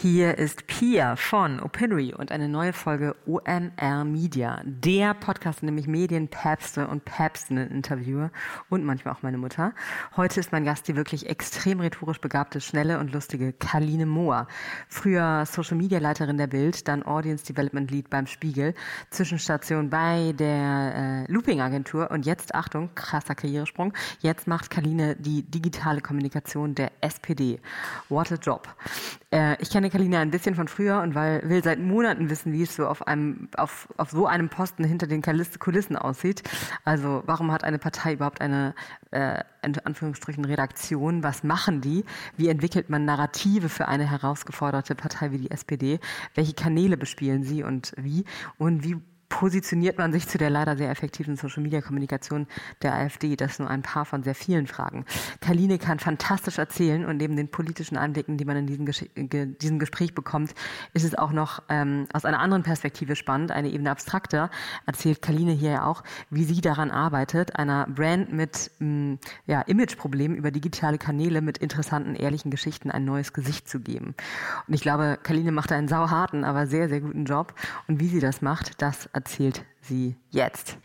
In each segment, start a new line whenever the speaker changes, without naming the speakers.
Hier ist Pia von Opinory und eine neue Folge OMR Media, der Podcast, in dem ich Medien, und Päpstinnen interviewe und manchmal auch meine Mutter. Heute ist mein Gast die wirklich extrem rhetorisch begabte, schnelle und lustige Kaline Mohr. Früher Social Media Leiterin der Bild, dann Audience Development Lead beim Spiegel, Zwischenstation bei der äh, Looping Agentur und jetzt, Achtung, krasser Karrieresprung, jetzt macht Kaline die digitale Kommunikation der SPD. What a job. Äh, ich kenne Kalina ein bisschen von früher und weil, will seit Monaten wissen, wie es so auf einem, auf, auf so einem Posten hinter den Kulissen aussieht. Also warum hat eine Partei überhaupt eine, äh, in Anführungsstrichen, Redaktion? Was machen die? Wie entwickelt man Narrative für eine herausgeforderte Partei wie die SPD? Welche Kanäle bespielen sie und wie? Und wie positioniert man sich zu der leider sehr effektiven Social-Media-Kommunikation der AfD? Das nur ein paar von sehr vielen Fragen. Kaline kann fantastisch erzählen und neben den politischen Einblicken, die man in diesem, Gesch diesem Gespräch bekommt, ist es auch noch ähm, aus einer anderen Perspektive spannend, eine Ebene abstrakter, erzählt Kaline hier ja auch, wie sie daran arbeitet, einer Brand mit ähm, ja, Imageproblemen über digitale Kanäle mit interessanten, ehrlichen Geschichten ein neues Gesicht zu geben. Und ich glaube, Kaline macht einen sauharten, aber sehr, sehr guten Job. Und wie sie das macht, das erzählt sie jetzt.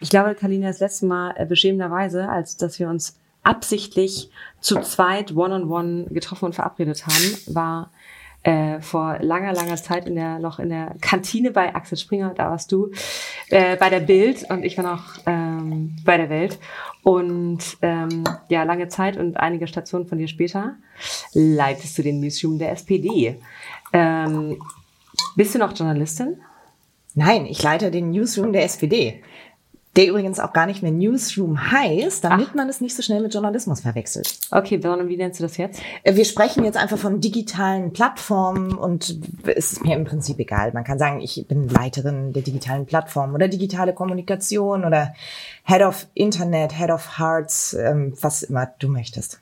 Ich glaube, Kalina, das letzte Mal äh, beschämenderweise, als dass wir uns absichtlich zu zweit one-on-one -on -one getroffen und verabredet haben, war äh, vor langer, langer Zeit in der, noch in der Kantine bei Axel Springer, da warst du, äh, bei der Bild und ich war noch ähm, bei der Welt. Und ähm, ja, lange Zeit und einige Stationen von dir später leitest du den Newsroom der SPD. Ähm, bist du noch Journalistin?
Nein, ich leite den Newsroom der SPD der übrigens auch gar nicht mehr Newsroom heißt, damit Ach. man es nicht so schnell mit Journalismus verwechselt.
Okay, sondern wie nennst du das jetzt?
Äh, wir sprechen jetzt einfach von digitalen Plattformen und es ist mir im Prinzip egal. Man kann sagen, ich bin Leiterin der digitalen Plattform oder digitale Kommunikation oder Head of Internet, Head of Hearts, ähm, was immer du möchtest.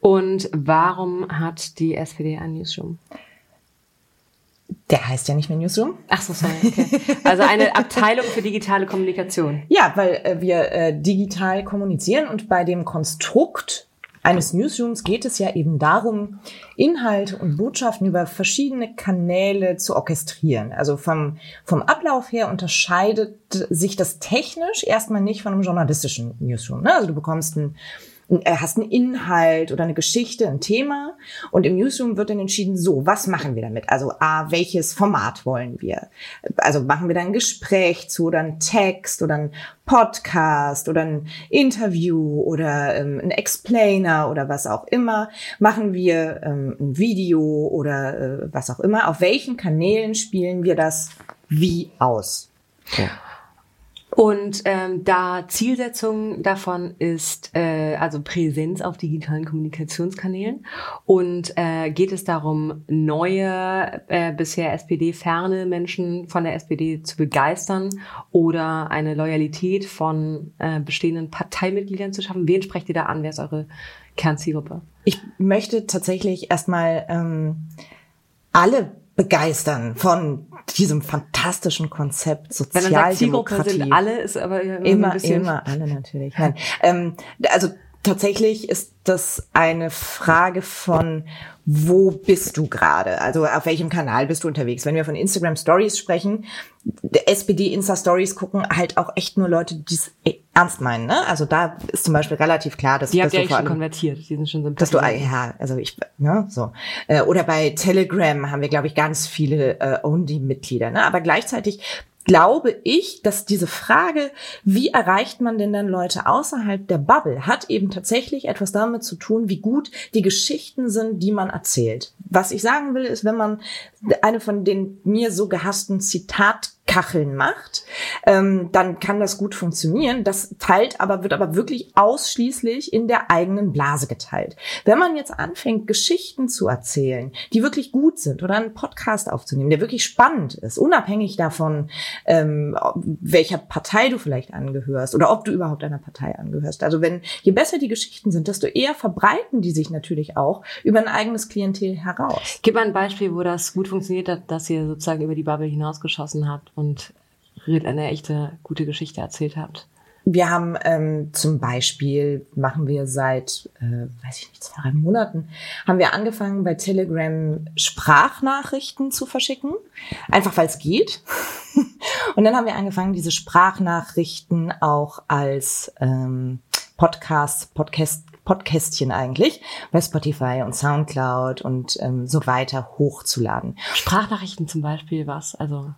Und warum hat die SPD ein Newsroom?
Der heißt ja nicht mehr Newsroom.
Ach so, sorry. Okay. Also eine Abteilung für digitale Kommunikation.
Ja, weil äh, wir äh, digital kommunizieren und bei dem Konstrukt eines Newsrooms geht es ja eben darum, Inhalte und Botschaften über verschiedene Kanäle zu orchestrieren. Also vom, vom Ablauf her unterscheidet sich das technisch erstmal nicht von einem journalistischen Newsroom. Ne? Also du bekommst ein äh, hast einen Inhalt oder eine Geschichte, ein Thema und im Newsroom wird dann entschieden, so, was machen wir damit? Also A, welches Format wollen wir? Also machen wir dann ein Gespräch zu oder ein Text oder ein Podcast oder ein Interview oder ähm, ein Explainer oder was auch immer? Machen wir ähm, ein Video oder äh, was auch immer? Auf welchen Kanälen spielen wir das wie aus?
Ja. Und ähm, da Zielsetzung davon ist äh, also Präsenz auf digitalen Kommunikationskanälen und äh, geht es darum, neue, äh, bisher SPD-ferne Menschen von der SPD zu begeistern oder eine Loyalität von äh, bestehenden Parteimitgliedern zu schaffen. Wen sprecht ihr da an? Wer ist eure Kernzielgruppe?
Ich möchte tatsächlich erstmal ähm, alle begeistern von diesem fantastischen Konzept Sozialdemokratie. Wenn man sagt, Zielgruppe
sind alle, ist aber
immer, immer, immer alle natürlich. Nein. Ähm, also tatsächlich ist das eine Frage von, wo bist du gerade? Also auf welchem Kanal bist du unterwegs? Wenn wir von Instagram Stories sprechen, SPD Insta Stories gucken halt auch echt nur Leute, die es ernst meinen. Ne? Also da ist zum Beispiel relativ klar, dass,
die
dass
du ja schon konvertiert. Die sind schon so
dass du ja, also ich ne, so äh, oder bei Telegram haben wir glaube ich ganz viele äh, Only Mitglieder. Ne? Aber gleichzeitig glaube ich, dass diese Frage, wie erreicht man denn dann Leute außerhalb der Bubble, hat eben tatsächlich etwas damit zu tun, wie gut die Geschichten sind, die man erzählt. Was ich sagen will, ist, wenn man eine von den mir so gehassten Zitat Kacheln macht, ähm, dann kann das gut funktionieren. Das teilt aber, wird aber wirklich ausschließlich in der eigenen Blase geteilt. Wenn man jetzt anfängt, Geschichten zu erzählen, die wirklich gut sind oder einen Podcast aufzunehmen, der wirklich spannend ist, unabhängig davon, ähm, welcher Partei du vielleicht angehörst oder ob du überhaupt einer Partei angehörst. Also wenn je besser die Geschichten sind, desto eher verbreiten die sich natürlich auch über ein eigenes Klientel heraus.
Gib mal ein Beispiel, wo das gut funktioniert hat, dass ihr sozusagen über die Bubble hinausgeschossen habt und eine echte gute Geschichte erzählt habt.
Wir haben ähm, zum Beispiel, machen wir seit, äh, weiß ich nicht, zwei, drei Monaten, haben wir angefangen bei Telegram Sprachnachrichten zu verschicken. Einfach weil es geht. Und dann haben wir angefangen, diese Sprachnachrichten auch als ähm, Podcast, Podcast, Podcastchen eigentlich bei Spotify und Soundcloud und ähm, so weiter hochzuladen.
Sprachnachrichten zum Beispiel was? Also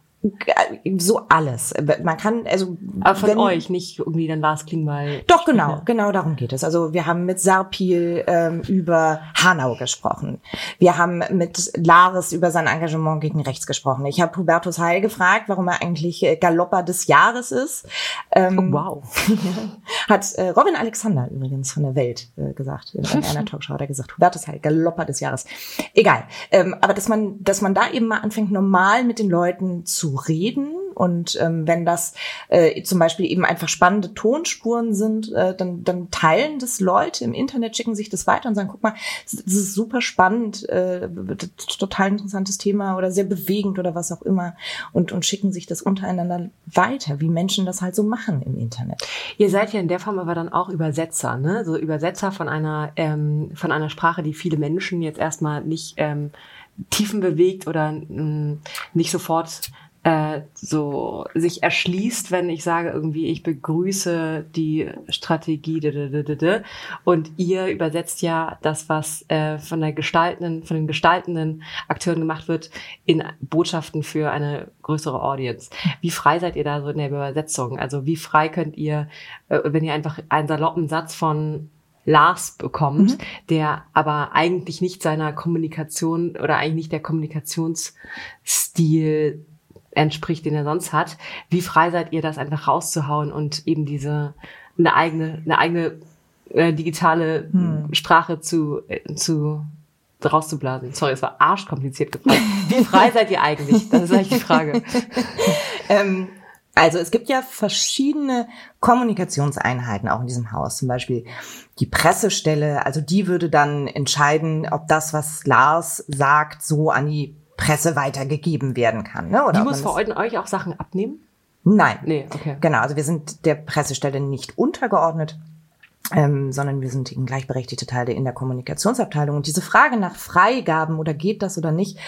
so alles. Man kann, also.
Aber von wenn, euch, nicht irgendwie dann Lars Klingbeil.
Doch, genau, genau darum geht es. Also wir haben mit Sarpil ähm, über Hanau gesprochen. Wir haben mit Lares über sein Engagement gegen rechts gesprochen. Ich habe Hubertus Heil gefragt, warum er eigentlich äh, Galopper des Jahres ist.
Ähm, oh, wow.
hat äh, Robin Alexander übrigens von der Welt äh, gesagt. In einer Talkshow hat er gesagt, Hubertus Heil, Galopper des Jahres. Egal. Ähm, aber dass man, dass man da eben mal anfängt, normal mit den Leuten zu reden. Und ähm, wenn das äh, zum Beispiel eben einfach spannende Tonspuren sind, äh, dann, dann teilen das Leute im Internet, schicken sich das weiter und sagen, guck mal, das ist super spannend, äh, total interessantes Thema oder sehr bewegend oder was auch immer und, und schicken sich das untereinander weiter, wie Menschen das halt so machen im Internet.
Ihr seid ja in der Form aber dann auch Übersetzer, ne? So Übersetzer von einer, ähm, von einer Sprache, die viele Menschen jetzt erstmal nicht ähm, tiefen bewegt oder mh, mm, nicht sofort äh, so sich erschließt, wenn ich sage irgendwie, ich begrüße die Strategie und ihr übersetzt ja das, was äh, von der gestaltenden, von den gestaltenden Akteuren gemacht wird, in Botschaften für eine größere Audience. Wie frei seid ihr da so in der Übersetzung? Also wie frei könnt ihr, äh, wenn ihr einfach einen saloppen Satz von Lars bekommt, mhm. der aber eigentlich nicht seiner Kommunikation oder eigentlich nicht der Kommunikationsstil entspricht, den er sonst hat. Wie frei seid ihr, das einfach rauszuhauen und eben diese eine eigene, eine eigene äh, digitale hm. Sprache zu, äh, zu rauszublasen. Sorry, es war arschkompliziert gefragt. Wie frei seid ihr eigentlich? Das ist eigentlich die Frage.
ähm, also es gibt ja verschiedene Kommunikationseinheiten auch in diesem Haus. Zum Beispiel die Pressestelle. Also die würde dann entscheiden, ob das, was Lars sagt, so an die Presse weitergegeben werden kann. Ne?
Oder Die muss vor euch auch Sachen abnehmen?
Nein.
Nee, okay.
Genau, also wir sind der Pressestelle nicht untergeordnet. Ähm, sondern wir sind ein gleichberechtigter Teil in der Kommunikationsabteilung. Und diese Frage nach Freigaben oder geht das oder nicht,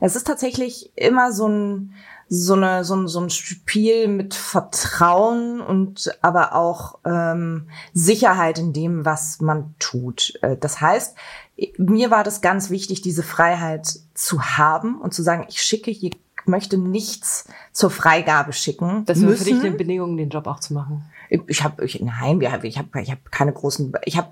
es ist tatsächlich immer so ein, so, eine, so, ein, so ein Spiel mit Vertrauen und aber auch ähm, Sicherheit in dem, was man tut. Äh, das heißt, mir war das ganz wichtig, diese Freiheit zu haben und zu sagen, ich schicke hier, möchte nichts zur Freigabe schicken.
Das wäre für dich eine Bedingung, den Job auch zu machen.
Ich habe, ich, nein, ich habe, ich habe, ich hab keine großen, ich habe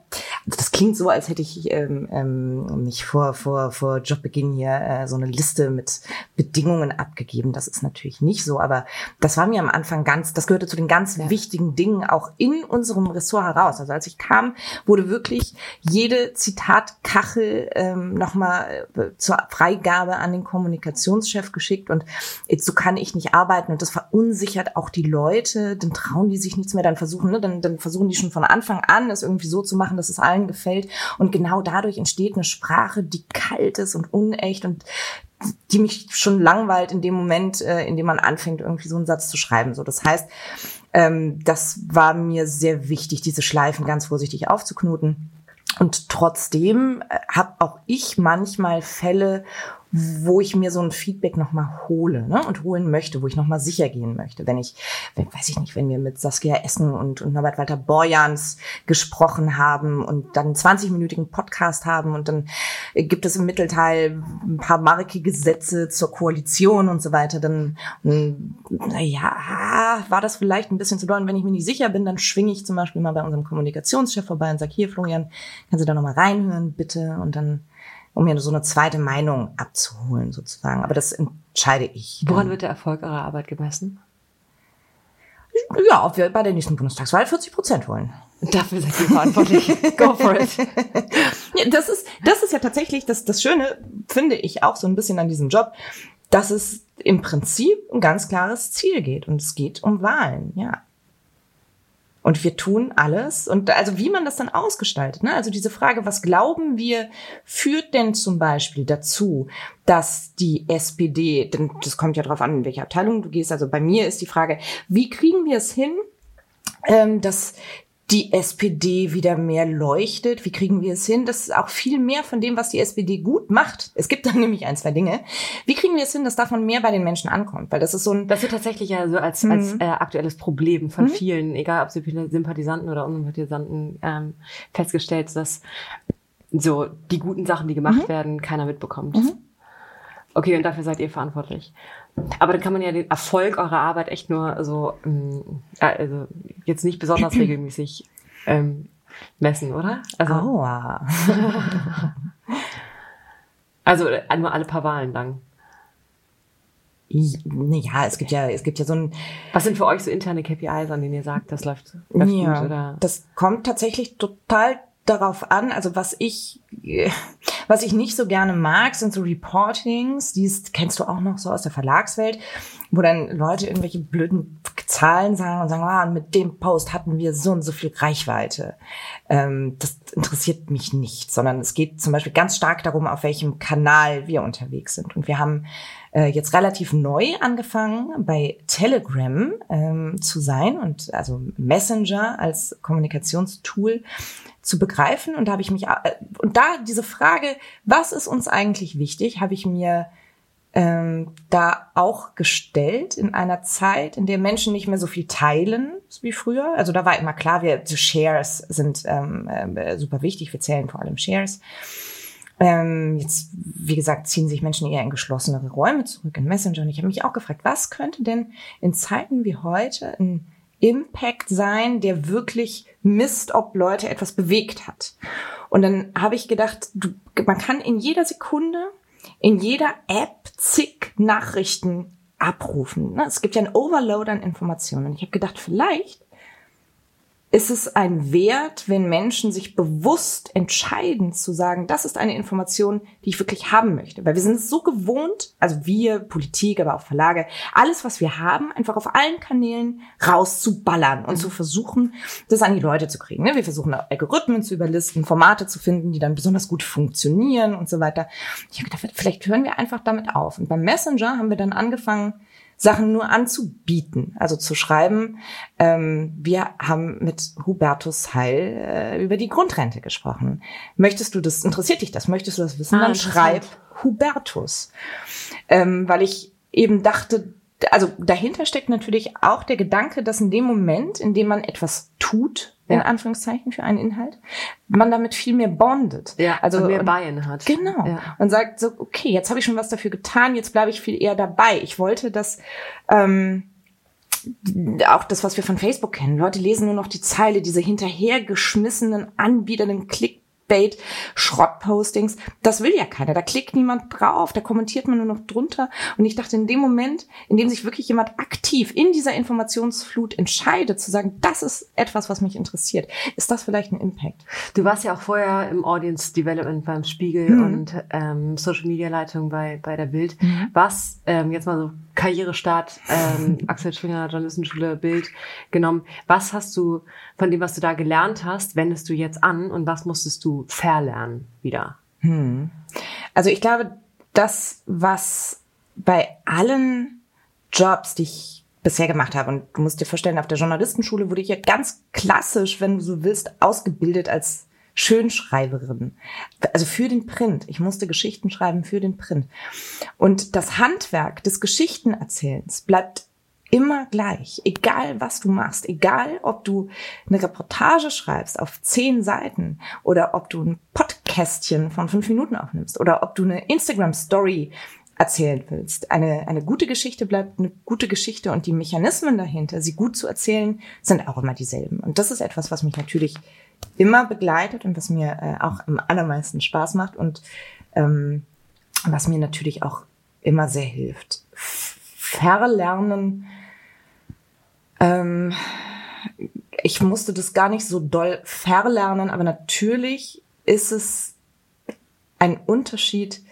das klingt so, als hätte ich ähm, ähm, mich vor, vor, vor Jobbeginn hier äh, so eine Liste mit Bedingungen abgegeben. Das ist natürlich nicht so, aber das war mir am Anfang ganz, das gehörte zu den ganz ja. wichtigen Dingen auch in unserem Ressort heraus. Also als ich kam, wurde wirklich jede Zitatkachel ähm, nochmal äh, zur Freigabe an den Kommunikationschef geschickt und jetzt, so kann ich nicht arbeiten und das verunsichert auch die Leute, dann trauen die sich nichts mehr, dann versuchen, ne, dann, dann versuchen die schon von Anfang an, das irgendwie so zu machen, dass es allen allen gefällt. Und genau dadurch entsteht eine Sprache, die kalt ist und unecht und die mich schon langweilt in dem Moment, äh, in dem man anfängt, irgendwie so einen Satz zu schreiben. So, das heißt, ähm, das war mir sehr wichtig, diese Schleifen ganz vorsichtig aufzuknoten. Und trotzdem äh, habe auch ich manchmal Fälle, wo ich mir so ein Feedback nochmal hole ne, und holen möchte, wo ich nochmal sicher gehen möchte. Wenn ich, wenn, weiß ich nicht, wenn wir mit Saskia Essen und, und Norbert Walter Borjans gesprochen haben und dann einen 20-minütigen Podcast haben und dann gibt es im Mittelteil ein paar markige Sätze zur Koalition und so weiter, dann, naja, war das vielleicht ein bisschen zu doll. Und wenn ich mir nicht sicher bin, dann schwinge ich zum Beispiel mal bei unserem Kommunikationschef vorbei und sage, hier Florian, kannst du da nochmal reinhören, bitte? Und dann um mir so eine zweite Meinung abzuholen, sozusagen. Aber das entscheide ich.
Woran wird der Erfolg eurer Arbeit gemessen?
Ja, ob wir bei der nächsten Bundestagswahl 40 Prozent wollen.
Dafür seid ihr verantwortlich. Go for it.
Ja, das ist, das ist ja tatsächlich das, das Schöne, finde ich auch so ein bisschen an diesem Job dass es im Prinzip ein ganz klares Ziel geht und es geht um Wahlen, ja. Und wir tun alles. Und also wie man das dann ausgestaltet, ne? Also diese Frage, was glauben wir, führt denn zum Beispiel dazu, dass die SPD, denn das kommt ja darauf an, in welche Abteilung du gehst. Also bei mir ist die Frage, wie kriegen wir es hin, ähm, dass die SPD wieder mehr leuchtet? Wie kriegen wir es hin? Das ist auch viel mehr von dem, was die SPD gut macht. Es gibt da nämlich ein, zwei Dinge. Wie kriegen wir es hin, dass davon mehr bei den Menschen ankommt? Weil das ist so ein...
Das wird tatsächlich ja so als, mhm. als äh, aktuelles Problem von mhm. vielen, egal ob Sympathisanten oder Unsympathisanten, ähm, festgestellt, dass so die guten Sachen, die gemacht mhm. werden, keiner mitbekommt. Mhm. Okay, und dafür seid ihr verantwortlich. Aber dann kann man ja den Erfolg eurer Arbeit echt nur so, ähm, also jetzt nicht besonders regelmäßig ähm, messen, oder?
Also, Aua.
also äh, nur alle paar Wahlen lang.
Ja, es gibt ja, es gibt ja so ein.
Was sind für euch so interne KPIs, an denen ihr sagt, das läuft, läuft
ja, gut, oder? Das kommt tatsächlich total darauf an, also was ich, was ich nicht so gerne mag, sind so Reportings, die kennst du auch noch so aus der Verlagswelt, wo dann Leute irgendwelche blöden Zahlen sagen und sagen, ah, mit dem Post hatten wir so und so viel Reichweite. Ähm, das interessiert mich nicht, sondern es geht zum Beispiel ganz stark darum, auf welchem Kanal wir unterwegs sind. Und wir haben äh, jetzt relativ neu angefangen, bei Telegram ähm, zu sein und also Messenger als Kommunikationstool zu begreifen. Und da habe ich mich, äh, und da diese Frage, was ist uns eigentlich wichtig, habe ich mir ähm, da auch gestellt in einer Zeit, in der Menschen nicht mehr so viel teilen wie früher. Also da war immer klar, wir Shares sind ähm, äh, super wichtig. Wir zählen vor allem Shares. Ähm, jetzt, wie gesagt, ziehen sich Menschen eher in geschlossenere Räume zurück, in Messenger. Und ich habe mich auch gefragt, was könnte denn in Zeiten wie heute ein Impact sein, der wirklich misst, ob Leute etwas bewegt hat. Und dann habe ich gedacht, du, man kann in jeder Sekunde, in jeder App zig Nachrichten abrufen. Ne? Es gibt ja ein Overload an Informationen. Und ich habe gedacht, vielleicht ist es ein Wert, wenn Menschen sich bewusst entscheiden zu sagen, das ist eine Information, die ich wirklich haben möchte. Weil wir sind es so gewohnt, also wir, Politik, aber auch Verlage, alles, was wir haben, einfach auf allen Kanälen rauszuballern und zu versuchen, das an die Leute zu kriegen. Ne? Wir versuchen Algorithmen zu überlisten, Formate zu finden, die dann besonders gut funktionieren und so weiter. Ich habe gedacht, vielleicht hören wir einfach damit auf. Und beim Messenger haben wir dann angefangen, Sachen nur anzubieten, also zu schreiben. Ähm, wir haben mit Hubertus Heil äh, über die Grundrente gesprochen. Möchtest du das, interessiert dich das? Möchtest du das wissen? Ah, Dann schreib Hubertus. Ähm, weil ich eben dachte, also dahinter steckt natürlich auch der Gedanke, dass in dem Moment, in dem man etwas tut, in Anführungszeichen für einen Inhalt, man damit viel mehr bondet.
Ja, also und mehr Buy-in hat.
Genau. Ja. Und sagt so, okay, jetzt habe ich schon was dafür getan, jetzt bleibe ich viel eher dabei. Ich wollte, dass ähm, auch das, was wir von Facebook kennen. Leute lesen nur noch die Zeile, diese hinterhergeschmissenen, anbietenden Klick Clickbait, Schrottpostings. Das will ja keiner. Da klickt niemand drauf, da kommentiert man nur noch drunter. Und ich dachte, in dem Moment, in dem sich wirklich jemand aktiv in dieser Informationsflut entscheidet, zu sagen, das ist etwas, was mich interessiert, ist das vielleicht ein Impact.
Du warst ja auch vorher im Audience Development beim Spiegel mhm. und ähm, Social Media Leitung bei, bei der Bild. Mhm. Was, ähm, jetzt mal so Karrierestart, ähm, Axel Springer, Journalistenschule, Bild genommen. Was hast du von dem, was du da gelernt hast, wendest du jetzt an und was musstest du verlernen wieder?
Hm. Also ich glaube, das, was bei allen Jobs, die ich bisher gemacht habe, und du musst dir vorstellen, auf der Journalistenschule wurde ich ja ganz klassisch, wenn du so willst, ausgebildet als Schönschreiberin. Also für den Print. Ich musste Geschichten schreiben für den Print. Und das Handwerk des Geschichtenerzählens bleibt immer gleich. Egal was du machst. Egal ob du eine Reportage schreibst auf zehn Seiten oder ob du ein Podcastchen von fünf Minuten aufnimmst oder ob du eine Instagram Story erzählen willst. Eine, eine gute Geschichte bleibt eine gute Geschichte und die Mechanismen dahinter, sie gut zu erzählen, sind auch immer dieselben. Und das ist etwas, was mich natürlich immer begleitet und was mir äh, auch am allermeisten Spaß macht und ähm, was mir natürlich auch immer sehr hilft. Verlernen. Ähm, ich musste das gar nicht so doll verlernen, aber natürlich ist es ein Unterschied,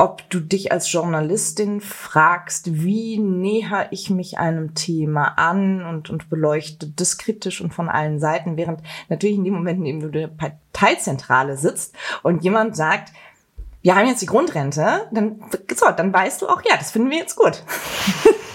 ob du dich als Journalistin fragst, wie näher ich mich einem Thema an und, und beleuchte das kritisch und von allen Seiten, während natürlich in dem Moment, in dem du in der Parteizentrale sitzt und jemand sagt, wir haben jetzt die Grundrente, dann, so, dann weißt du auch, ja, das finden wir jetzt gut.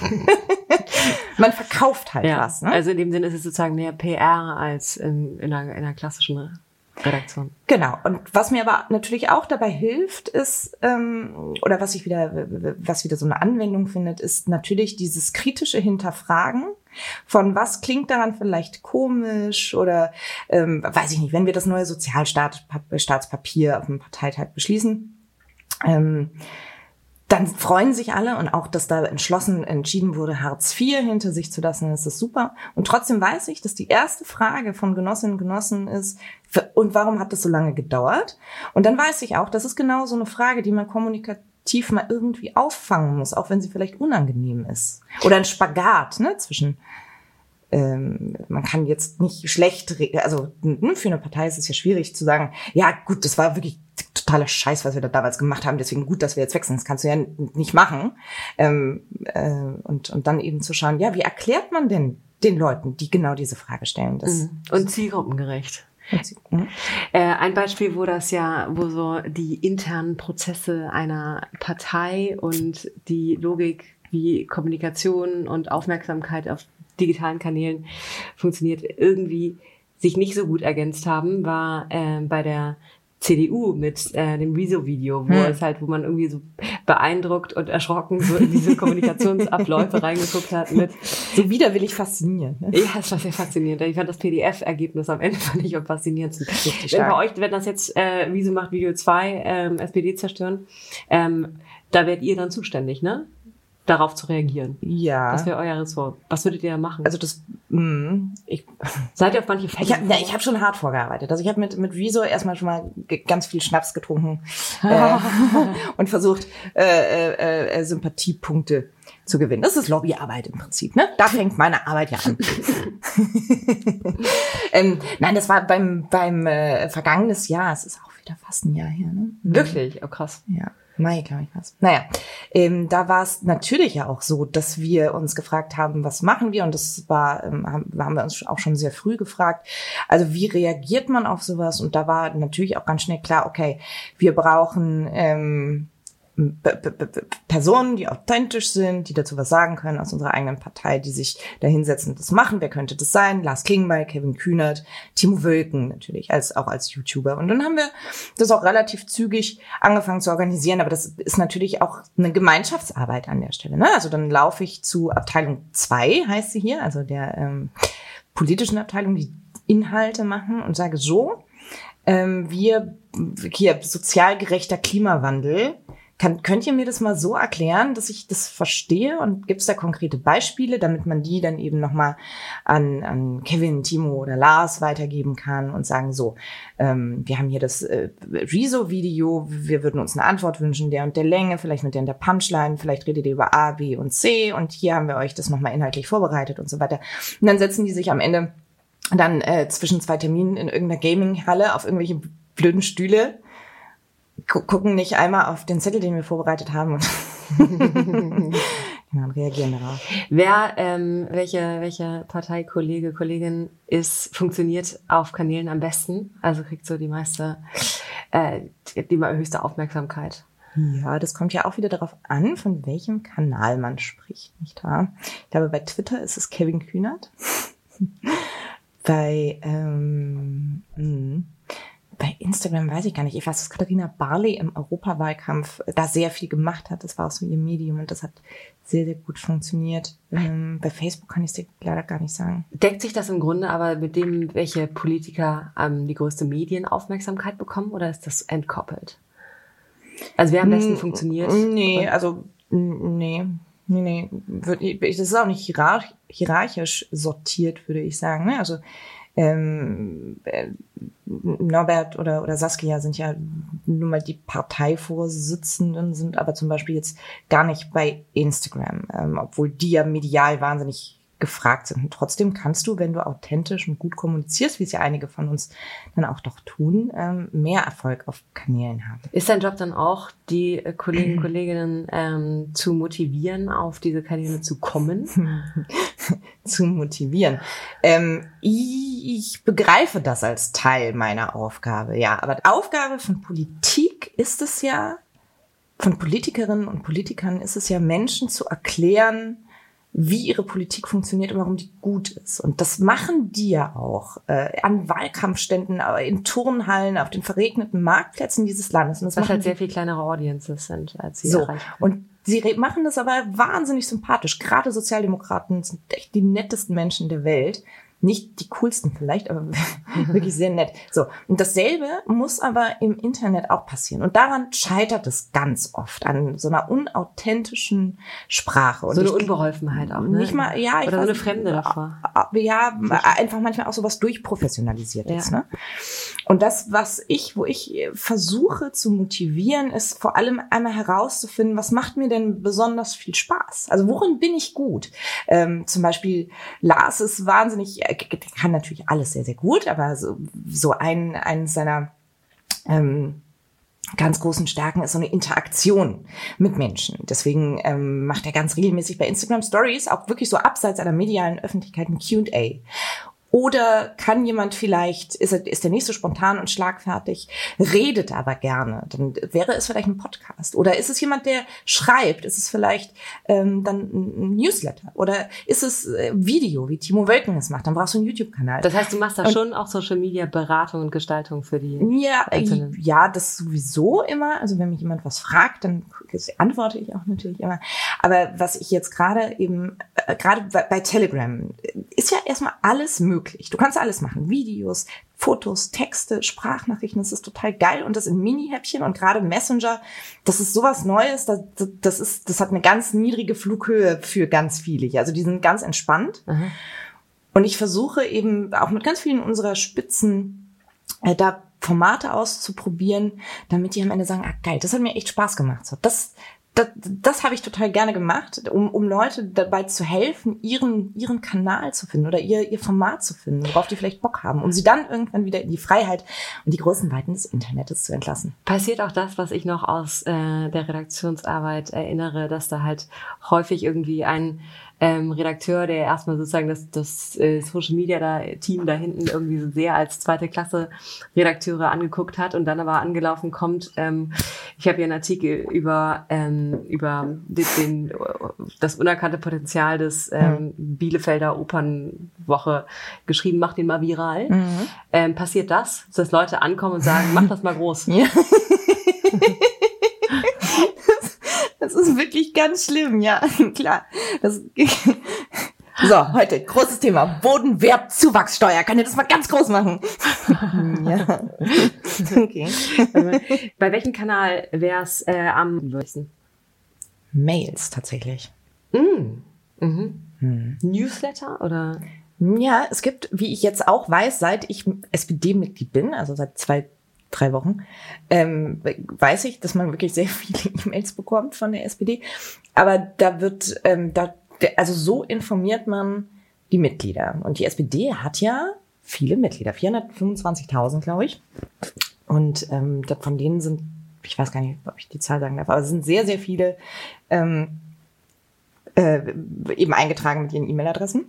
Man verkauft halt ja, was. Ne?
Also in dem Sinne ist es sozusagen mehr PR als in, in, einer, in einer klassischen Redaktion.
Genau. Und was mir aber natürlich auch dabei hilft, ist, ähm, oder was ich wieder, was wieder so eine Anwendung findet, ist natürlich dieses kritische Hinterfragen von was klingt daran vielleicht komisch oder ähm, weiß ich nicht, wenn wir das neue Sozialstaatspapier auf dem Parteitag beschließen. Ähm, dann freuen sich alle und auch, dass da entschlossen entschieden wurde, Hartz IV hinter sich zu lassen, ist das super. Und trotzdem weiß ich, dass die erste Frage von Genossinnen und Genossen ist, und warum hat das so lange gedauert? Und dann weiß ich auch, das ist genau so eine Frage, die man kommunikativ mal irgendwie auffangen muss, auch wenn sie vielleicht unangenehm ist. Oder ein Spagat ne, zwischen ähm, man kann jetzt nicht schlecht, also für eine Partei ist es ja schwierig zu sagen, ja gut, das war wirklich totaler Scheiß, was wir da damals gemacht haben, deswegen gut, dass wir jetzt wechseln, das kannst du ja nicht machen. Ähm, äh, und, und dann eben zu schauen, ja, wie erklärt man denn den Leuten, die genau diese Frage stellen? Das,
mhm. und zielgruppengerecht. Äh, ein Beispiel, wo das ja, wo so die internen Prozesse einer Partei und die Logik wie Kommunikation und Aufmerksamkeit auf digitalen Kanälen funktioniert, irgendwie sich nicht so gut ergänzt haben, war äh, bei der CDU mit äh, dem Rezo-Video, wo hm. es halt, wo man irgendwie so beeindruckt und erschrocken so in diese Kommunikationsabläufe reingeguckt hat mit
so widerwillig faszinierend.
Ne? Ja, es war sehr faszinierend. Ich fand das PDF-Ergebnis am Ende fand ich am faszinierendsten. Wenn bei euch, wenn das jetzt äh, Rezo macht Video 2, ähm, SPD zerstören, ähm, da werdet ihr dann zuständig, ne? darauf zu reagieren.
Ja.
Das wäre euer Ressort. Was würdet ihr da machen?
Also das, ich,
seid ihr auf manche Fälle?
Ich habe ja, hab schon hart vorgearbeitet. Also ich habe mit mit Rezo erstmal schon mal ganz viel Schnaps getrunken äh, und versucht äh, äh, äh, Sympathiepunkte zu gewinnen. Das ist Lobbyarbeit im Prinzip. Ne? Da fängt meine Arbeit ja an. ähm, nein, das war beim beim äh, vergangenes Jahr. Es ist auch wieder fast ein Jahr her. Ne?
Wirklich? Oh krass.
Ja. Mai, glaube ich was. Naja, ähm, da war es natürlich ja auch so, dass wir uns gefragt haben, was machen wir? Und das war, ähm, haben, wir uns auch schon sehr früh gefragt. Also wie reagiert man auf sowas? Und da war natürlich auch ganz schnell klar, okay, wir brauchen ähm, Personen, die authentisch sind, die dazu was sagen können aus unserer eigenen Partei, die sich da hinsetzen und das machen. Wer könnte das sein? Lars Klingbeil, Kevin Kühnert, Timo Wölken natürlich, als, auch als YouTuber. Und dann haben wir das auch relativ zügig angefangen zu organisieren. Aber das ist natürlich auch eine Gemeinschaftsarbeit an der Stelle. Ne? Also dann laufe ich zu Abteilung 2, heißt sie hier, also der ähm, politischen Abteilung, die Inhalte machen und sage so, ähm, wir hier sozial gerechter Klimawandel kann, könnt ihr mir das mal so erklären, dass ich das verstehe? Und gibt es da konkrete Beispiele, damit man die dann eben nochmal an, an Kevin, Timo oder Lars weitergeben kann und sagen, so, ähm, wir haben hier das äh, Rezo-Video, wir würden uns eine Antwort wünschen, der und der Länge, vielleicht mit der und der Punchline, vielleicht redet ihr über A, B und C und hier haben wir euch das nochmal inhaltlich vorbereitet und so weiter. Und dann setzen die sich am Ende dann äh, zwischen zwei Terminen in irgendeiner Gaming-Halle auf irgendwelche blöden Stühle gucken nicht einmal auf den Zettel, den wir vorbereitet haben und genau, reagieren darauf.
Wer, ähm, welche, welche Parteikollege, Kollegin ist, funktioniert auf Kanälen am besten? Also kriegt so die meiste, äh, die höchste Aufmerksamkeit?
Ja, das kommt ja auch wieder darauf an, von welchem Kanal man spricht, nicht wahr? Ich glaube, bei Twitter ist es Kevin Kühnert. bei ähm, mh, hm, bei Instagram weiß ich gar nicht. Ich weiß, dass Katharina Barley im Europawahlkampf da sehr viel gemacht hat. Das war auch so ihr Medium und das hat sehr, sehr gut funktioniert. Ähm, bei Facebook kann ich es dir leider gar nicht sagen.
Deckt sich das im Grunde aber mit dem, welche Politiker ähm, die größte Medienaufmerksamkeit bekommen oder ist das entkoppelt? Also wer am besten N funktioniert?
Nee, also nee. Nee, nee. Das ist auch nicht hierarchisch sortiert, würde ich sagen. Ne? Also ähm, äh, Norbert oder, oder Saskia sind ja nun mal die Parteivorsitzenden, sind aber zum Beispiel jetzt gar nicht bei Instagram, ähm, obwohl die ja medial wahnsinnig gefragt sind. Und trotzdem kannst du, wenn du authentisch und gut kommunizierst, wie es ja einige von uns dann auch doch tun, ähm, mehr Erfolg auf Kanälen haben.
Ist dein Job dann auch, die Kollegen und Kolleginnen ähm, zu motivieren, auf diese Kanäle zu kommen?
zu motivieren. Ähm, ich begreife das als Teil meiner Aufgabe, ja. Aber Aufgabe von Politik ist es ja, von Politikerinnen und Politikern ist es ja, Menschen zu erklären, wie ihre Politik funktioniert und warum die gut ist. Und das machen die ja auch äh, an Wahlkampfständen, aber in Turnhallen, auf den verregneten Marktplätzen dieses Landes. Und
das Was halt sehr viel kleinere Audiences sind, als sie
so. erreichen. Und sie machen das aber wahnsinnig sympathisch. Gerade Sozialdemokraten sind echt die nettesten Menschen der Welt nicht die coolsten vielleicht, aber wirklich sehr nett. So. Und dasselbe muss aber im Internet auch passieren. Und daran scheitert es ganz oft an so einer unauthentischen Sprache. Und
so eine Unbeholfenheit auch, ne?
Nicht mal, ja,
ich Oder so eine Fremde davor.
Ja, einfach manchmal auch sowas durchprofessionalisiert ist, ja. ne? Und das, was ich, wo ich versuche zu motivieren, ist vor allem einmal herauszufinden, was macht mir denn besonders viel Spaß? Also worin bin ich gut? Ähm, zum Beispiel Lars ist wahnsinnig kann natürlich alles sehr, sehr gut, aber so, so ein, eines seiner ähm, ganz großen Stärken ist so eine Interaktion mit Menschen. Deswegen ähm, macht er ganz regelmäßig bei Instagram Stories auch wirklich so abseits einer medialen Öffentlichkeit ein Q&A. Oder kann jemand vielleicht, ist er, ist er nicht so spontan und schlagfertig, redet aber gerne, dann wäre es vielleicht ein Podcast. Oder ist es jemand, der schreibt? Ist es vielleicht ähm, dann ein Newsletter? Oder ist es äh, Video, wie Timo Wölken es macht? Dann brauchst du einen YouTube-Kanal.
Das heißt, du machst da und, schon auch Social Media Beratung und Gestaltung für die
ja, Einzelnen. Ja, das sowieso immer. Also wenn mich jemand was fragt, dann antworte ich auch natürlich immer. Aber was ich jetzt gerade eben, äh, gerade bei, bei Telegram, ist ja erstmal alles möglich möglich. Du kannst alles machen. Videos, Fotos, Texte, Sprachnachrichten, das ist total geil und das in Mini-Häppchen und gerade Messenger, das ist sowas Neues, das, das ist, das hat eine ganz niedrige Flughöhe für ganz viele hier. Also die sind ganz entspannt. Mhm. Und ich versuche eben auch mit ganz vielen unserer Spitzen äh, da Formate auszuprobieren, damit die am Ende sagen, ah geil, das hat mir echt Spaß gemacht. So, das, das, das habe ich total gerne gemacht, um, um Leute dabei zu helfen, ihren, ihren Kanal zu finden oder ihr, ihr Format zu finden, worauf die vielleicht Bock haben, um sie dann irgendwann wieder in die Freiheit und die großen Weiten des Internets zu entlassen.
Passiert auch das, was ich noch aus äh, der Redaktionsarbeit erinnere, dass da halt häufig irgendwie ein ähm, Redakteur, der erstmal sozusagen das, das äh, Social Media da, Team da hinten irgendwie so sehr als zweite Klasse Redakteure angeguckt hat und dann aber angelaufen kommt. Ähm, ich habe hier einen Artikel über, ähm, über den, den, das unerkannte Potenzial des ähm, Bielefelder Opernwoche geschrieben, mach den mal viral. Mhm. Ähm, passiert das, dass Leute ankommen und sagen, mach das mal groß. Ja.
Ist wirklich ganz schlimm, ja, klar. Das, so, heute großes Thema. Bodenwertzuwachssteuer. Kann ihr das mal ganz groß machen? ja.
Okay. Bei welchem Kanal wäre es äh, am würdigsten?
Mails tatsächlich.
Mm. Mhm. Hm. Newsletter oder?
Ja, es gibt, wie ich jetzt auch weiß, seit ich SPD-Mitglied bin, also seit zwei, drei Wochen, ähm, weiß ich, dass man wirklich sehr viele E-Mails bekommt von der SPD. Aber da wird, ähm, da, also so informiert man die Mitglieder. Und die SPD hat ja viele Mitglieder, 425.000, glaube ich. Und ähm, von denen sind, ich weiß gar nicht, ob ich die Zahl sagen darf, aber es sind sehr, sehr viele ähm, äh, eben eingetragen mit ihren E-Mail-Adressen.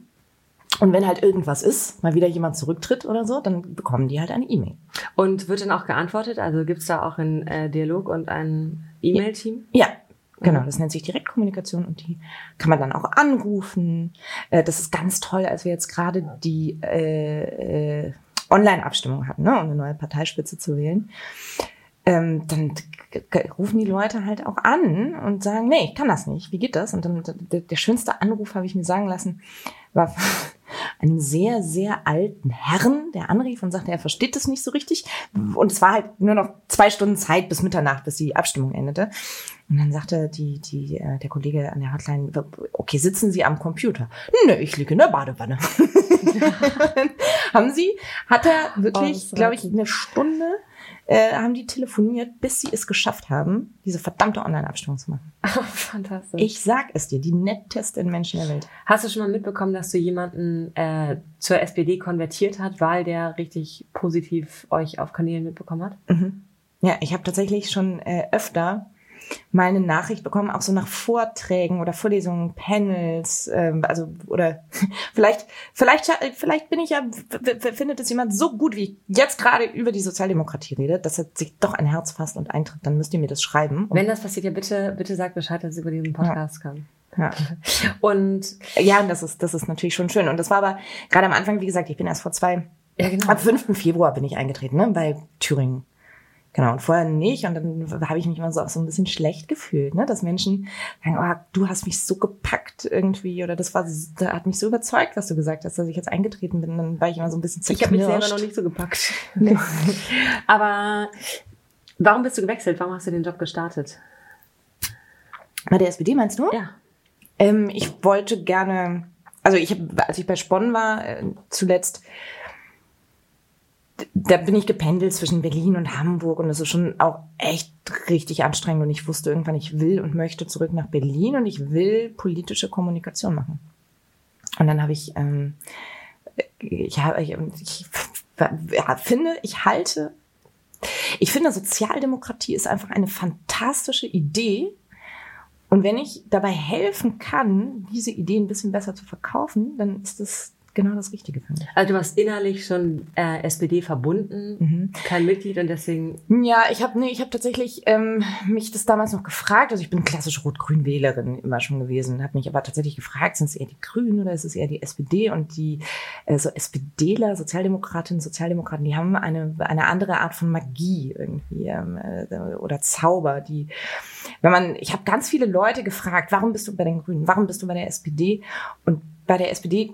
Und wenn halt irgendwas ist, mal wieder jemand zurücktritt oder so, dann bekommen die halt eine E-Mail.
Und wird dann auch geantwortet? Also gibt es da auch einen äh, Dialog und ein E-Mail-Team?
Ja, Genau, das nennt sich Direktkommunikation und die kann man dann auch anrufen. Äh, das ist ganz toll, als wir jetzt gerade die äh, äh, Online-Abstimmung hatten, ne, um eine neue Parteispitze zu wählen. Ähm, dann rufen die Leute halt auch an und sagen, nee, ich kann das nicht. Wie geht das? Und dann der, der schönste Anruf, habe ich mir sagen lassen, war einem sehr, sehr alten Herrn, der anrief und sagte, er versteht das nicht so richtig. Und es war halt nur noch zwei Stunden Zeit bis Mitternacht, bis die Abstimmung endete. Und dann sagte die, die, äh, der Kollege an der Hotline, okay, sitzen Sie am Computer? Nö, ich liege in der Badewanne. Haben Sie, hat er wirklich, oh, glaube ich, eine Stunde äh, haben die telefoniert, bis sie es geschafft haben, diese verdammte Online-Abstimmung zu machen.
Oh, fantastisch.
Ich sag es dir, die nettesten Menschen der Welt.
Hast du schon mal mitbekommen, dass du jemanden äh, zur SPD konvertiert hat, weil der richtig positiv euch auf Kanälen mitbekommen hat?
Mhm. Ja, ich habe tatsächlich schon äh, öfter mal eine Nachricht bekommen, auch so nach Vorträgen oder Vorlesungen, Panels, ähm, also oder vielleicht, vielleicht, vielleicht bin ich ja, findet es jemand so gut, wie ich jetzt gerade über die Sozialdemokratie rede, dass er sich doch ein Herz fasst und eintritt, dann müsst ihr mir das schreiben.
Wenn das passiert, ja bitte, bitte sagt Bescheid, dass es über diesen Podcast ja. kann.
Ja. Und ja, das ist, das ist natürlich schon schön. Und das war aber gerade am Anfang, wie gesagt, ich bin erst vor zwei, ja, genau. ab 5. Februar bin ich eingetreten, ne, bei Thüringen. Genau, und vorher nicht. Und dann habe ich mich immer so auch so ein bisschen schlecht gefühlt, ne? dass Menschen sagen, oh, du hast mich so gepackt irgendwie oder das war, das hat mich so überzeugt, was du gesagt hast, dass ich jetzt eingetreten bin. Dann war ich immer so ein bisschen
zerknirscht. Ich habe mich selber noch nicht so gepackt. Nee. Aber warum bist du gewechselt? Warum hast du den Job gestartet?
Bei der SPD meinst du?
Ja.
Ähm, ich wollte gerne, also ich habe, als ich bei Spon war, äh, zuletzt, da bin ich gependelt zwischen Berlin und Hamburg und das ist schon auch echt richtig anstrengend und ich wusste irgendwann, ich will und möchte zurück nach Berlin und ich will politische Kommunikation machen. Und dann habe ich, ähm, ich, hab, ich, ich ja, finde, ich halte, ich finde, Sozialdemokratie ist einfach eine fantastische Idee. Und wenn ich dabei helfen kann, diese Idee ein bisschen besser zu verkaufen, dann ist das genau das Richtige für mich.
Also du warst innerlich schon äh, SPD verbunden, mhm. kein Mitglied und deswegen.
Ja, ich habe nee, ich habe tatsächlich ähm, mich das damals noch gefragt. Also ich bin klassische Rot-Grün-Wählerin immer schon gewesen, habe mich aber tatsächlich gefragt, sind es eher die Grünen oder ist es eher die SPD? Und die äh, so SPDler, Sozialdemokratinnen, Sozialdemokraten, die haben eine eine andere Art von Magie irgendwie ähm, äh, oder Zauber, die wenn man, ich habe ganz viele Leute gefragt, warum bist du bei den Grünen, warum bist du bei der SPD? Und bei der SPD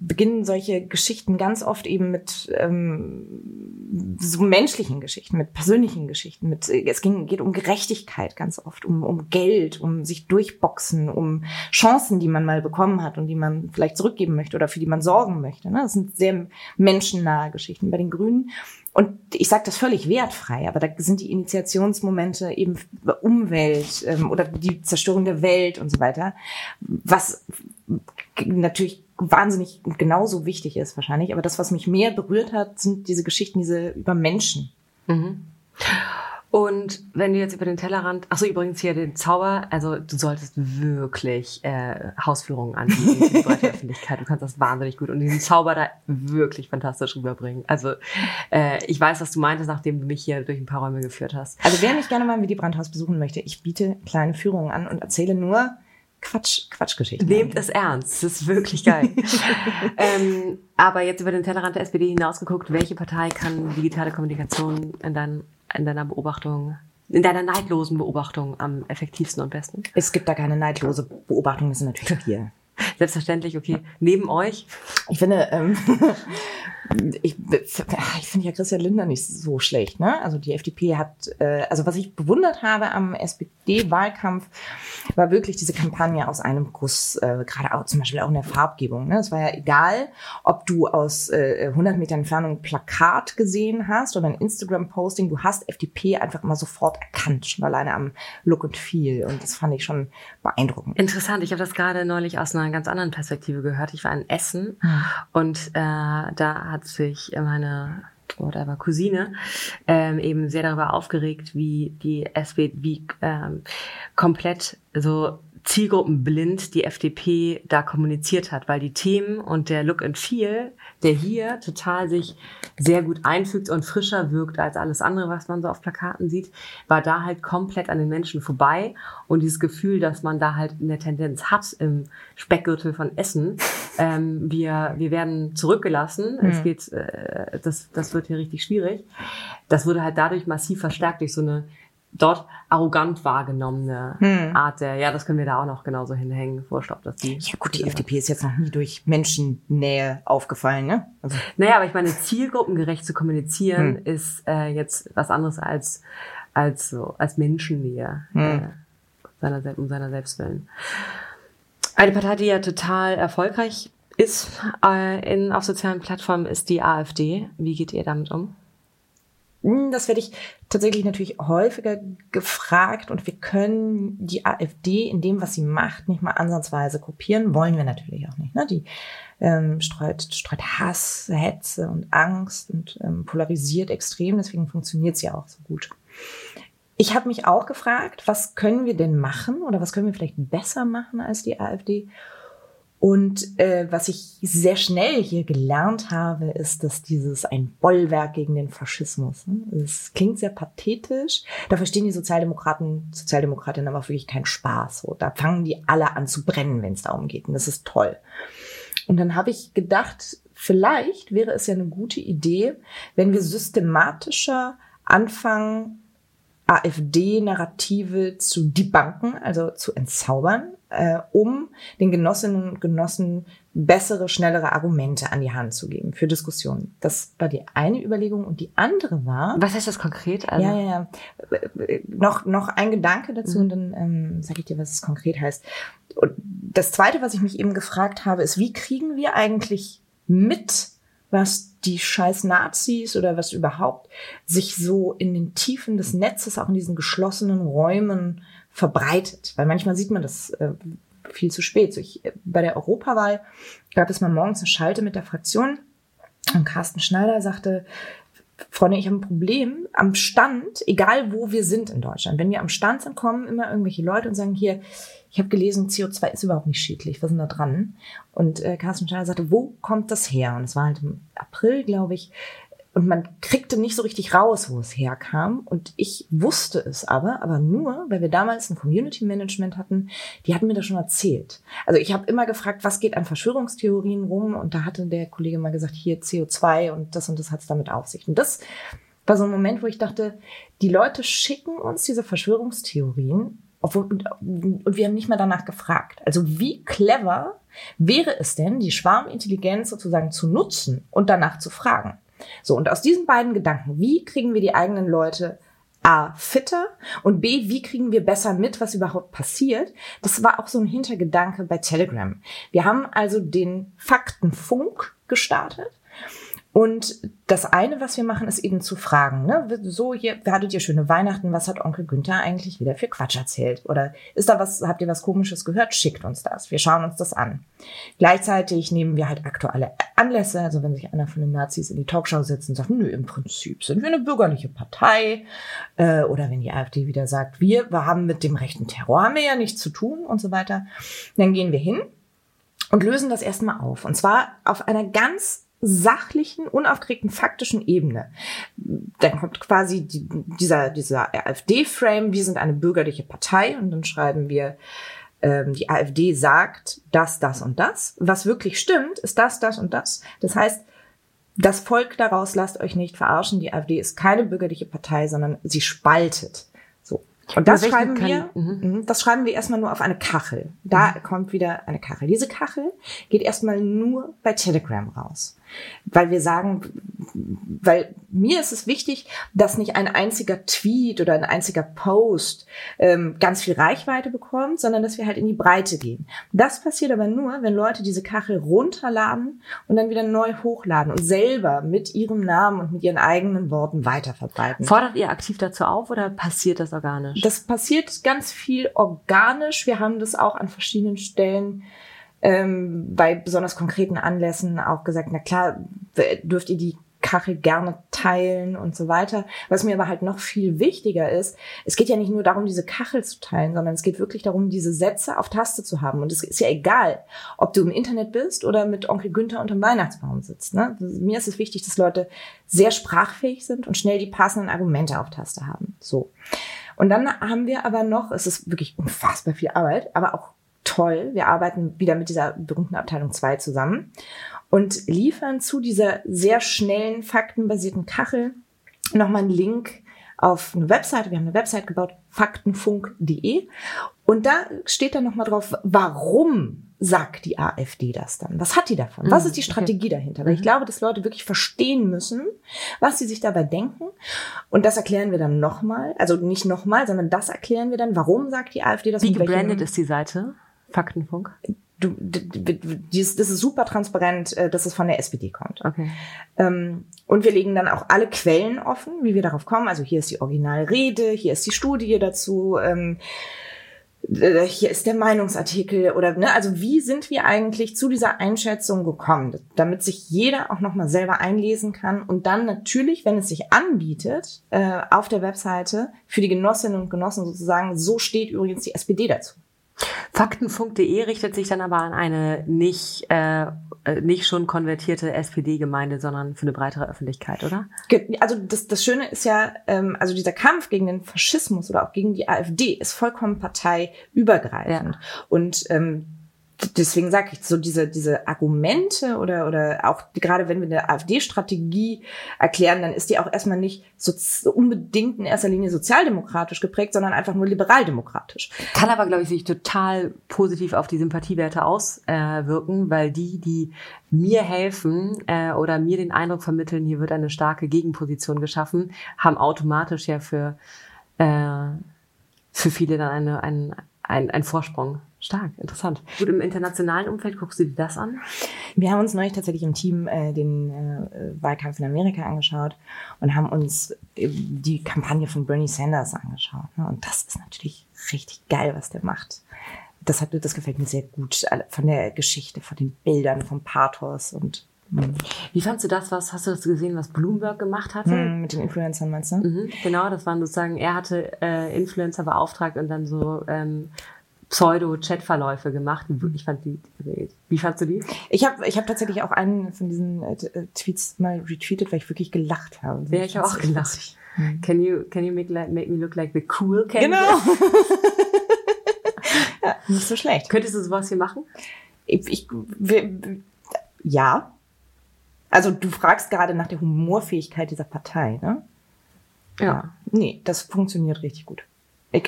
beginnen solche Geschichten ganz oft eben mit ähm, so menschlichen Geschichten, mit persönlichen Geschichten. Mit, es ging, geht um Gerechtigkeit ganz oft, um, um Geld, um sich durchboxen, um Chancen, die man mal bekommen hat und die man vielleicht zurückgeben möchte oder für die man sorgen möchte. Ne? Das sind sehr menschennahe Geschichten. Bei den Grünen und ich sage das völlig wertfrei, aber da sind die Initiationsmomente eben Umwelt ähm, oder die Zerstörung der Welt und so weiter, was natürlich wahnsinnig genauso wichtig ist wahrscheinlich. Aber das, was mich mehr berührt hat, sind diese Geschichten, diese über Menschen.
Mhm. Und wenn du jetzt über den Tellerrand, ach so übrigens hier den Zauber, also du solltest wirklich äh, Hausführungen anbieten in die breite Öffentlichkeit. Du kannst das wahnsinnig gut und diesen Zauber da wirklich fantastisch rüberbringen. Also äh, ich weiß, was du meintest, nachdem du mich hier durch ein paar Räume geführt hast.
Also wer mich gerne mal mit die Brandhaus besuchen möchte, ich biete kleine Führungen an und erzähle nur Quatsch, Quatschgeschichten.
Nehmt es ernst, das ist wirklich geil. ähm, aber jetzt über den Tellerrand der SPD hinausgeguckt, welche Partei kann digitale Kommunikation in, dein, in deiner Beobachtung in deiner neidlosen Beobachtung am effektivsten und besten?
Es gibt da keine neidlose Beobachtung, das sind natürlich wir.
Selbstverständlich, okay. Neben euch?
Ich finde, ähm, ich, ich finde ja Christian Lindner nicht so schlecht. Ne? Also die FDP hat, äh, also was ich bewundert habe am SPD-Wahlkampf, war wirklich diese Kampagne aus einem Guss, äh, gerade auch zum Beispiel auch in der Farbgebung. Ne? Es war ja egal, ob du aus äh, 100 Metern Entfernung ein Plakat gesehen hast oder ein Instagram-Posting, du hast FDP einfach immer sofort erkannt, schon alleine am Look und Feel. Und das fand ich schon beeindruckend.
Interessant, ich habe das gerade neulich aus einer ganz anderen Perspektive gehört. Ich war in Essen hm. und äh, da hat sich meine whatever, Cousine ähm, eben sehr darüber aufgeregt, wie die SB, wie ähm, komplett so zielgruppenblind die FDP da kommuniziert hat, weil die Themen und der Look and Feel, der hier total sich sehr gut einfügt und frischer wirkt als alles andere, was man so auf Plakaten sieht, war da halt komplett an den Menschen vorbei. Und dieses Gefühl, dass man da halt eine Tendenz hat im Speckgürtel von Essen, ähm, wir, wir werden zurückgelassen, mhm. es geht, äh, das, das wird hier richtig schwierig, das wurde halt dadurch massiv verstärkt durch so eine dort arrogant wahrgenommene hm. Art der, ja, das können wir da auch noch genauso hinhängen, Vorschlag, dass die.
Ja gut, die FDP ist jetzt noch nie durch Menschennähe aufgefallen, ne?
Also. Naja, aber ich meine, zielgruppengerecht zu kommunizieren hm. ist äh, jetzt was anderes als als so als Menschennähe hm. äh, seiner, um seiner selbst willen. Eine Partei, die ja total erfolgreich ist äh, in, auf sozialen Plattformen, ist die AfD. Wie geht ihr damit um?
Hm, das werde ich tatsächlich natürlich häufiger gefragt und wir können die AfD in dem, was sie macht, nicht mal ansatzweise kopieren, wollen wir natürlich auch nicht. Ne? Die ähm, streut, streut Hass, Hetze und Angst und ähm, polarisiert extrem, deswegen funktioniert sie auch so gut. Ich habe mich auch gefragt, was können wir denn machen oder was können wir vielleicht besser machen als die AfD? Und äh, was ich sehr schnell hier gelernt habe, ist, dass dieses ein Bollwerk gegen den Faschismus. Ne? Das klingt sehr pathetisch. Da verstehen die Sozialdemokraten, Sozialdemokratinnen aber wirklich keinen Spaß. So, da fangen die alle an zu brennen, wenn es darum geht. Und das ist toll. Und dann habe ich gedacht, vielleicht wäre es ja eine gute Idee, wenn wir systematischer anfangen, AfD-Narrative zu debunken, also zu entzaubern, äh, um den Genossinnen und Genossen bessere, schnellere Argumente an die Hand zu geben für Diskussionen. Das war die eine Überlegung und die andere war.
Was heißt das konkret?
Also ja, ja, ja. Noch, noch ein Gedanke dazu mhm. und dann ähm, sage ich dir, was es konkret heißt. Und das zweite, was ich mich eben gefragt habe, ist, wie kriegen wir eigentlich mit, was die scheiß Nazis oder was überhaupt sich so in den Tiefen des Netzes, auch in diesen geschlossenen Räumen verbreitet. Weil manchmal sieht man das äh, viel zu spät. So ich, bei der Europawahl gab es mal morgens eine Schalte mit der Fraktion und Carsten Schneider sagte, Freunde, ich habe ein Problem am Stand, egal wo wir sind in Deutschland. Wenn wir am Stand sind, kommen immer irgendwelche Leute und sagen hier, ich habe gelesen, CO2 ist überhaupt nicht schädlich, was sind da dran? Und äh, Carsten Schneider sagte, wo kommt das her? Und es war halt im April, glaube ich, und man kriegte nicht so richtig raus, wo es herkam. Und ich wusste es aber, aber nur, weil wir damals ein Community Management hatten, die hatten mir das schon erzählt. Also ich habe immer gefragt, was geht an Verschwörungstheorien rum? Und da hatte der Kollege mal gesagt, hier CO2 und das und das hat's damit auf sich. Und das war so ein Moment, wo ich dachte, die Leute schicken uns diese Verschwörungstheorien und wir haben nicht mal danach gefragt. Also wie clever wäre es denn, die Schwarmintelligenz sozusagen zu nutzen und danach zu fragen? So, und aus diesen beiden Gedanken, wie kriegen wir die eigenen Leute A, fitter und B, wie kriegen wir besser mit, was überhaupt passiert? Das war auch so ein Hintergedanke bei Telegram. Wir haben also den Faktenfunk gestartet und das eine, was wir machen, ist eben zu fragen, ne? so hier, hattet ihr schöne Weihnachten, was hat Onkel Günther eigentlich wieder für Quatsch erzählt? Oder ist da was, habt ihr was komisches gehört? Schickt uns das. Wir schauen uns das an. Gleichzeitig nehmen wir halt aktuelle Anlässe, also wenn sich einer von den Nazis in die Talkshow setzt und sagt, nö, im Prinzip sind wir eine bürgerliche Partei, äh, oder wenn die AfD wieder sagt, wir, wir haben mit dem rechten Terror haben wir ja nichts zu tun und so weiter, dann gehen wir hin und lösen das erstmal auf. Und zwar auf einer ganz sachlichen, unaufgeregten, faktischen Ebene. Dann kommt quasi die, dieser, dieser AfD-Frame, wir sind eine bürgerliche Partei und dann schreiben wir, ähm, die AfD sagt das, das und das. Was wirklich stimmt, ist das, das und das. Das heißt, das Volk daraus lasst euch nicht verarschen. Die AfD ist keine bürgerliche Partei, sondern sie spaltet. Und das schreiben wir, mhm. mhm. das schreiben wir erstmal nur auf eine Kachel. Da mhm. kommt wieder eine Kachel. Diese Kachel geht erstmal nur bei Telegram raus. Weil wir sagen, weil mir ist es wichtig, dass nicht ein einziger Tweet oder ein einziger Post ähm, ganz viel Reichweite bekommt, sondern dass wir halt in die Breite gehen. Das passiert aber nur, wenn Leute diese Kachel runterladen und dann wieder neu hochladen und selber mit ihrem Namen und mit ihren eigenen Worten weiterverbreiten.
Fordert ihr aktiv dazu auf oder passiert das organisch?
Das passiert ganz viel organisch. Wir haben das auch an verschiedenen Stellen ähm, bei besonders konkreten Anlässen auch gesagt, na klar, dürft ihr die Kachel gerne teilen und so weiter. Was mir aber halt noch viel wichtiger ist, es geht ja nicht nur darum, diese Kachel zu teilen, sondern es geht wirklich darum, diese Sätze auf Taste zu haben. Und es ist ja egal, ob du im Internet bist oder mit Onkel Günther unterm Weihnachtsbaum sitzt. Ne? Mir ist es wichtig, dass Leute sehr sprachfähig sind und schnell die passenden Argumente auf Taste haben. So. Und dann haben wir aber noch, es ist wirklich unfassbar viel Arbeit, aber auch toll. Wir arbeiten wieder mit dieser berühmten Abteilung 2 zusammen und liefern zu dieser sehr schnellen, faktenbasierten Kachel nochmal einen Link auf eine Webseite. Wir haben eine Website gebaut, faktenfunk.de. Und da steht dann nochmal drauf, warum sagt die AfD das dann? Was hat die davon? Was mhm, ist die Strategie okay. dahinter? Weil ich mhm. glaube, dass Leute wirklich verstehen müssen, was sie sich dabei denken. Und das erklären wir dann nochmal. Also nicht nochmal, sondern das erklären wir dann. Warum sagt die AfD das?
Wie gebrandet ist die Seite? Faktenfunk?
du, das ist super transparent, äh, dass es von der SPD kommt.
Okay.
Ähm, und wir legen dann auch alle Quellen offen, wie wir darauf kommen. Also hier ist die Originalrede, hier ist die Studie dazu. Ähm, äh, hier ist der Meinungsartikel oder ne, also wie sind wir eigentlich zu dieser Einschätzung gekommen, damit sich jeder auch noch mal selber einlesen kann und dann natürlich, wenn es sich anbietet, äh, auf der Webseite für die Genossinnen und Genossen sozusagen, so steht übrigens die SPD dazu.
Faktenfunk.de richtet sich dann aber an eine nicht, äh, äh nicht schon konvertierte SPD-Gemeinde, sondern für eine breitere Öffentlichkeit, oder?
Also das, das Schöne ist ja, ähm, also dieser Kampf gegen den Faschismus oder auch gegen die AfD ist vollkommen parteiübergreifend. Ja. Und ähm, deswegen sage ich so diese diese Argumente oder oder auch gerade wenn wir eine AfD-Strategie erklären, dann ist die auch erstmal nicht so, unbedingt in erster Linie sozialdemokratisch geprägt, sondern einfach nur liberaldemokratisch.
Kann aber glaube ich sich total positiv auf die Sympathiewerte auswirken, äh, weil die die mir helfen äh, oder mir den Eindruck vermitteln, hier wird eine starke Gegenposition geschaffen, haben automatisch ja für äh, für viele dann eine, ein, ein, ein Vorsprung. Stark, interessant. Gut, im internationalen Umfeld guckst du dir das an?
Wir haben uns neulich tatsächlich im Team äh, den äh, Wahlkampf in Amerika angeschaut und haben uns äh, die Kampagne von Bernie Sanders angeschaut. Ne? Und das ist natürlich richtig geil, was der macht. Das, hat, das gefällt mir sehr gut. Von der Geschichte, von den Bildern, vom Pathos und
hm. wie fandst du das, was hast du das gesehen, was Bloomberg gemacht hatte?
Mm, mit den Influencern meinst du? Mhm,
genau, das waren sozusagen, er hatte äh, Influencer beauftragt und dann so ähm, Pseudo-Chat-Verläufe gemacht. Ich fand die, wie fandst du die?
Ich habe ich hab tatsächlich auch einen von diesen äh, äh, Tweets mal retweetet, weil ich wirklich gelacht habe.
Ja, ich habe auch gelacht. Mhm. Can you, can you make, make me look like the cool Ken?
Genau. ja, nicht so schlecht.
Könntest du sowas hier machen?
Ich, ich wir, ja. Also du fragst gerade nach der Humorfähigkeit dieser Partei, ne? Ja. ja. Nee, das funktioniert richtig gut.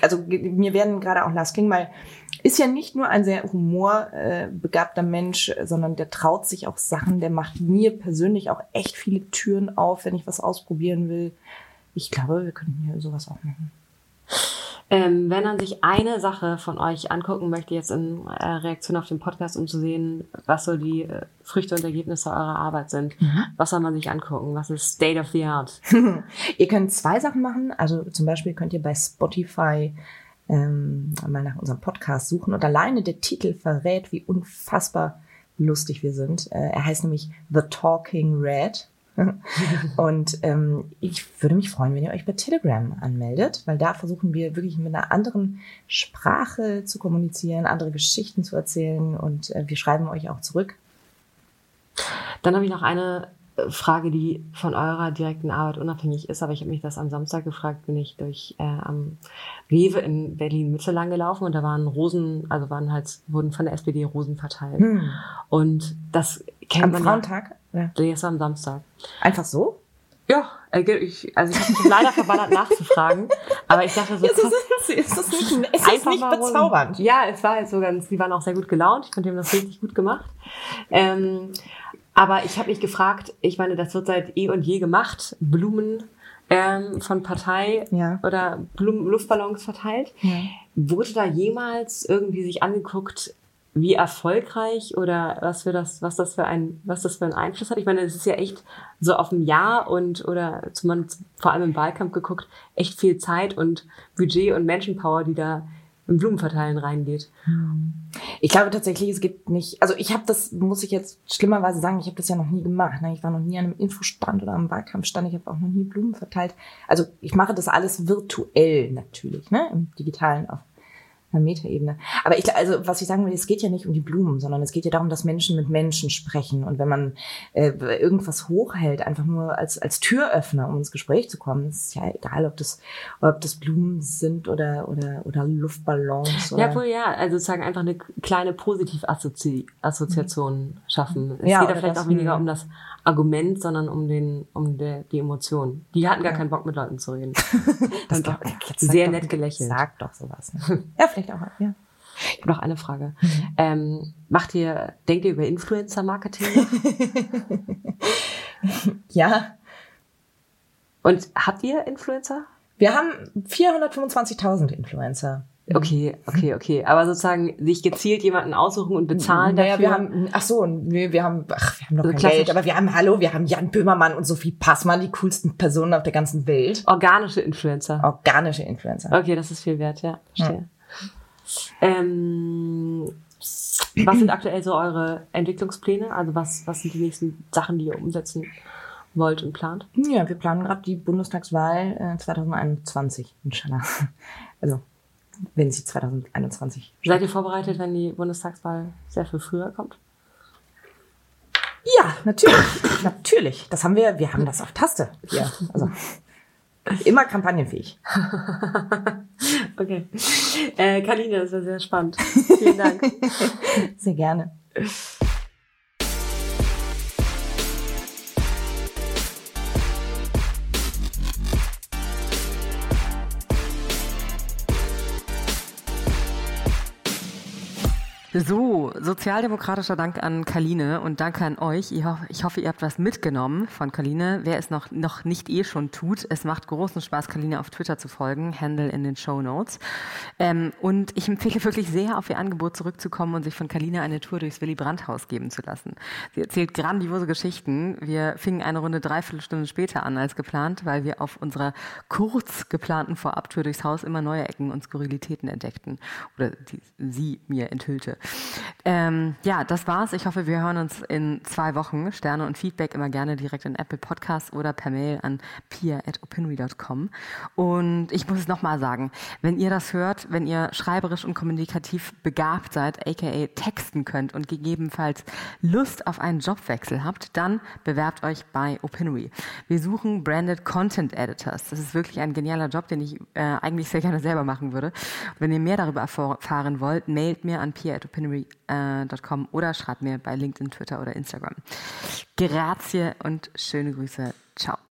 Also mir werden gerade auch Lars Klingbeil ist ja nicht nur ein sehr humorbegabter Mensch, sondern der traut sich auch Sachen, der macht mir persönlich auch echt viele Türen auf, wenn ich was ausprobieren will. Ich glaube, wir können hier sowas auch machen.
Ähm, wenn man sich eine Sache von euch angucken möchte, jetzt in äh, Reaktion auf den Podcast, um zu sehen, was so die äh, Früchte und Ergebnisse eurer Arbeit sind, mhm. was soll man sich angucken? Was ist State of the Art?
ihr könnt zwei Sachen machen. Also zum Beispiel könnt ihr bei Spotify ähm, mal nach unserem Podcast suchen und alleine der Titel verrät, wie unfassbar lustig wir sind. Äh, er heißt nämlich The Talking Red. und ähm, ich würde mich freuen, wenn ihr euch bei Telegram anmeldet, weil da versuchen wir wirklich mit einer anderen Sprache zu kommunizieren, andere Geschichten zu erzählen und äh, wir schreiben euch auch zurück.
Dann habe ich noch eine äh, Frage, die von eurer direkten Arbeit unabhängig ist, aber ich habe mich das am Samstag gefragt, bin ich durch äh, am Rewe in Berlin Mitte lang gelaufen und da waren Rosen, also waren halt, wurden von der SPD Rosen verteilt. Hm. Und das
kennt am man. Frauentag? Ja.
Das war am Samstag.
Einfach so?
Ja, äh, ich, also ich habe mich leider verballert nachzufragen, aber ich dachte so,
ist, es, ist das nicht, ist das nicht bezaubernd?
Ja, es war halt so ganz, die waren auch sehr gut gelaunt, ich fand, die haben das richtig gut gemacht. Ähm, aber ich habe mich gefragt, ich meine, das wird seit eh und je gemacht, Blumen ähm, von Partei ja. oder Blumen, Luftballons verteilt. Ja. Wurde da jemals irgendwie sich angeguckt, wie erfolgreich oder was für das, was das für ein, was das für einen Einfluss hat. Ich meine, es ist ja echt so auf ein Jahr und oder zumindest vor allem im Wahlkampf geguckt, echt viel Zeit und Budget und Menschenpower, die da im Blumenverteilen reingeht.
Ich glaube tatsächlich, es gibt nicht, also ich habe das, muss ich jetzt schlimmerweise sagen, ich habe das ja noch nie gemacht. Ne? Ich war noch nie an einem Infostand oder am Wahlkampfstand, ich habe auch noch nie Blumen verteilt. Also ich mache das alles virtuell natürlich, ne? im digitalen auf einer Metaebene. Aber ich, also was ich sagen will, es geht ja nicht um die Blumen, sondern es geht ja darum, dass Menschen mit Menschen sprechen. Und wenn man äh, irgendwas hochhält, einfach nur als, als Türöffner, um ins Gespräch zu kommen, ist ja egal, ob das, ob das Blumen sind oder, oder, oder Luftballons. Oder
ja, wohl ja, also sozusagen einfach eine kleine Positivassoziation mhm. schaffen. Es ja, geht ja vielleicht auch weniger um das Argument, sondern um den, um der, die Emotion. Die hatten gar ja. keinen Bock mit Leuten zu reden. das doch, sehr nett gelächelt.
Sag doch sowas. Ne? ja, vielleicht auch, ja.
Ich habe noch eine Frage. Mhm. Ähm, macht ihr, denkt ihr über Influencer-Marketing?
ja.
Und habt ihr Influencer?
Wir haben 425.000 Influencer.
Okay, okay, okay. Aber sozusagen sich gezielt jemanden aussuchen und bezahlen
naja,
dafür.
wir haben, ach so, nee, wir haben, ach, wir haben noch
Also
kein
klassisch-
Geld, aber wir haben, hallo, wir haben Jan Böhmermann und Sophie Passmann, die coolsten Personen auf der ganzen Welt.
organische Influencer.
Organische Influencer.
Okay, das ist viel wert, ja. Verstehe. Ähm, was sind aktuell so eure Entwicklungspläne? Also was, was sind die nächsten Sachen, die ihr umsetzen wollt und plant?
Ja, wir planen gerade die Bundestagswahl äh, 2021, inshallah. Also, wenn sie 2021
Seid ihr vorbereitet, wenn die Bundestagswahl sehr viel früher kommt?
Ja, natürlich. natürlich. Das haben wir, wir haben das auf Taste. Ja, also immer kampagnenfähig.
Okay. Äh, Kaline, das war sehr spannend. Vielen Dank.
Sehr gerne.
So, sozialdemokratischer Dank an Kaline und danke an euch. Ich hoffe, ihr habt was mitgenommen von Kaline. Wer es noch, noch nicht eh schon tut, es macht großen Spaß, Kaline auf Twitter zu folgen. Handle in den Show Notes. Ähm, und ich empfehle wirklich sehr, auf ihr Angebot zurückzukommen und sich von Kaline eine Tour durchs Willy Brandt Haus geben zu lassen. Sie erzählt grandiose Geschichten. Wir fingen eine Runde dreiviertel Stunde später an als geplant, weil wir auf unserer kurz geplanten Vorabtour durchs Haus immer neue Ecken und Skurrilitäten entdeckten. Oder die, sie mir enthüllte. Ähm, ja, das war's. Ich hoffe, wir hören uns in zwei Wochen. Sterne und Feedback immer gerne direkt in Apple Podcasts oder per Mail an pia.opinory.com. Und ich muss es nochmal sagen, wenn ihr das hört, wenn ihr schreiberisch und kommunikativ begabt seid, aka texten könnt und gegebenenfalls Lust auf einen Jobwechsel habt, dann bewerbt euch bei Opinory. Wir suchen Branded Content Editors. Das ist wirklich ein genialer Job, den ich äh, eigentlich sehr gerne selber machen würde. Wenn ihr mehr darüber erfahren wollt, mailt mir an pia.opinory.com oder schreibt mir bei LinkedIn, Twitter oder Instagram. Grazie und schöne Grüße. Ciao.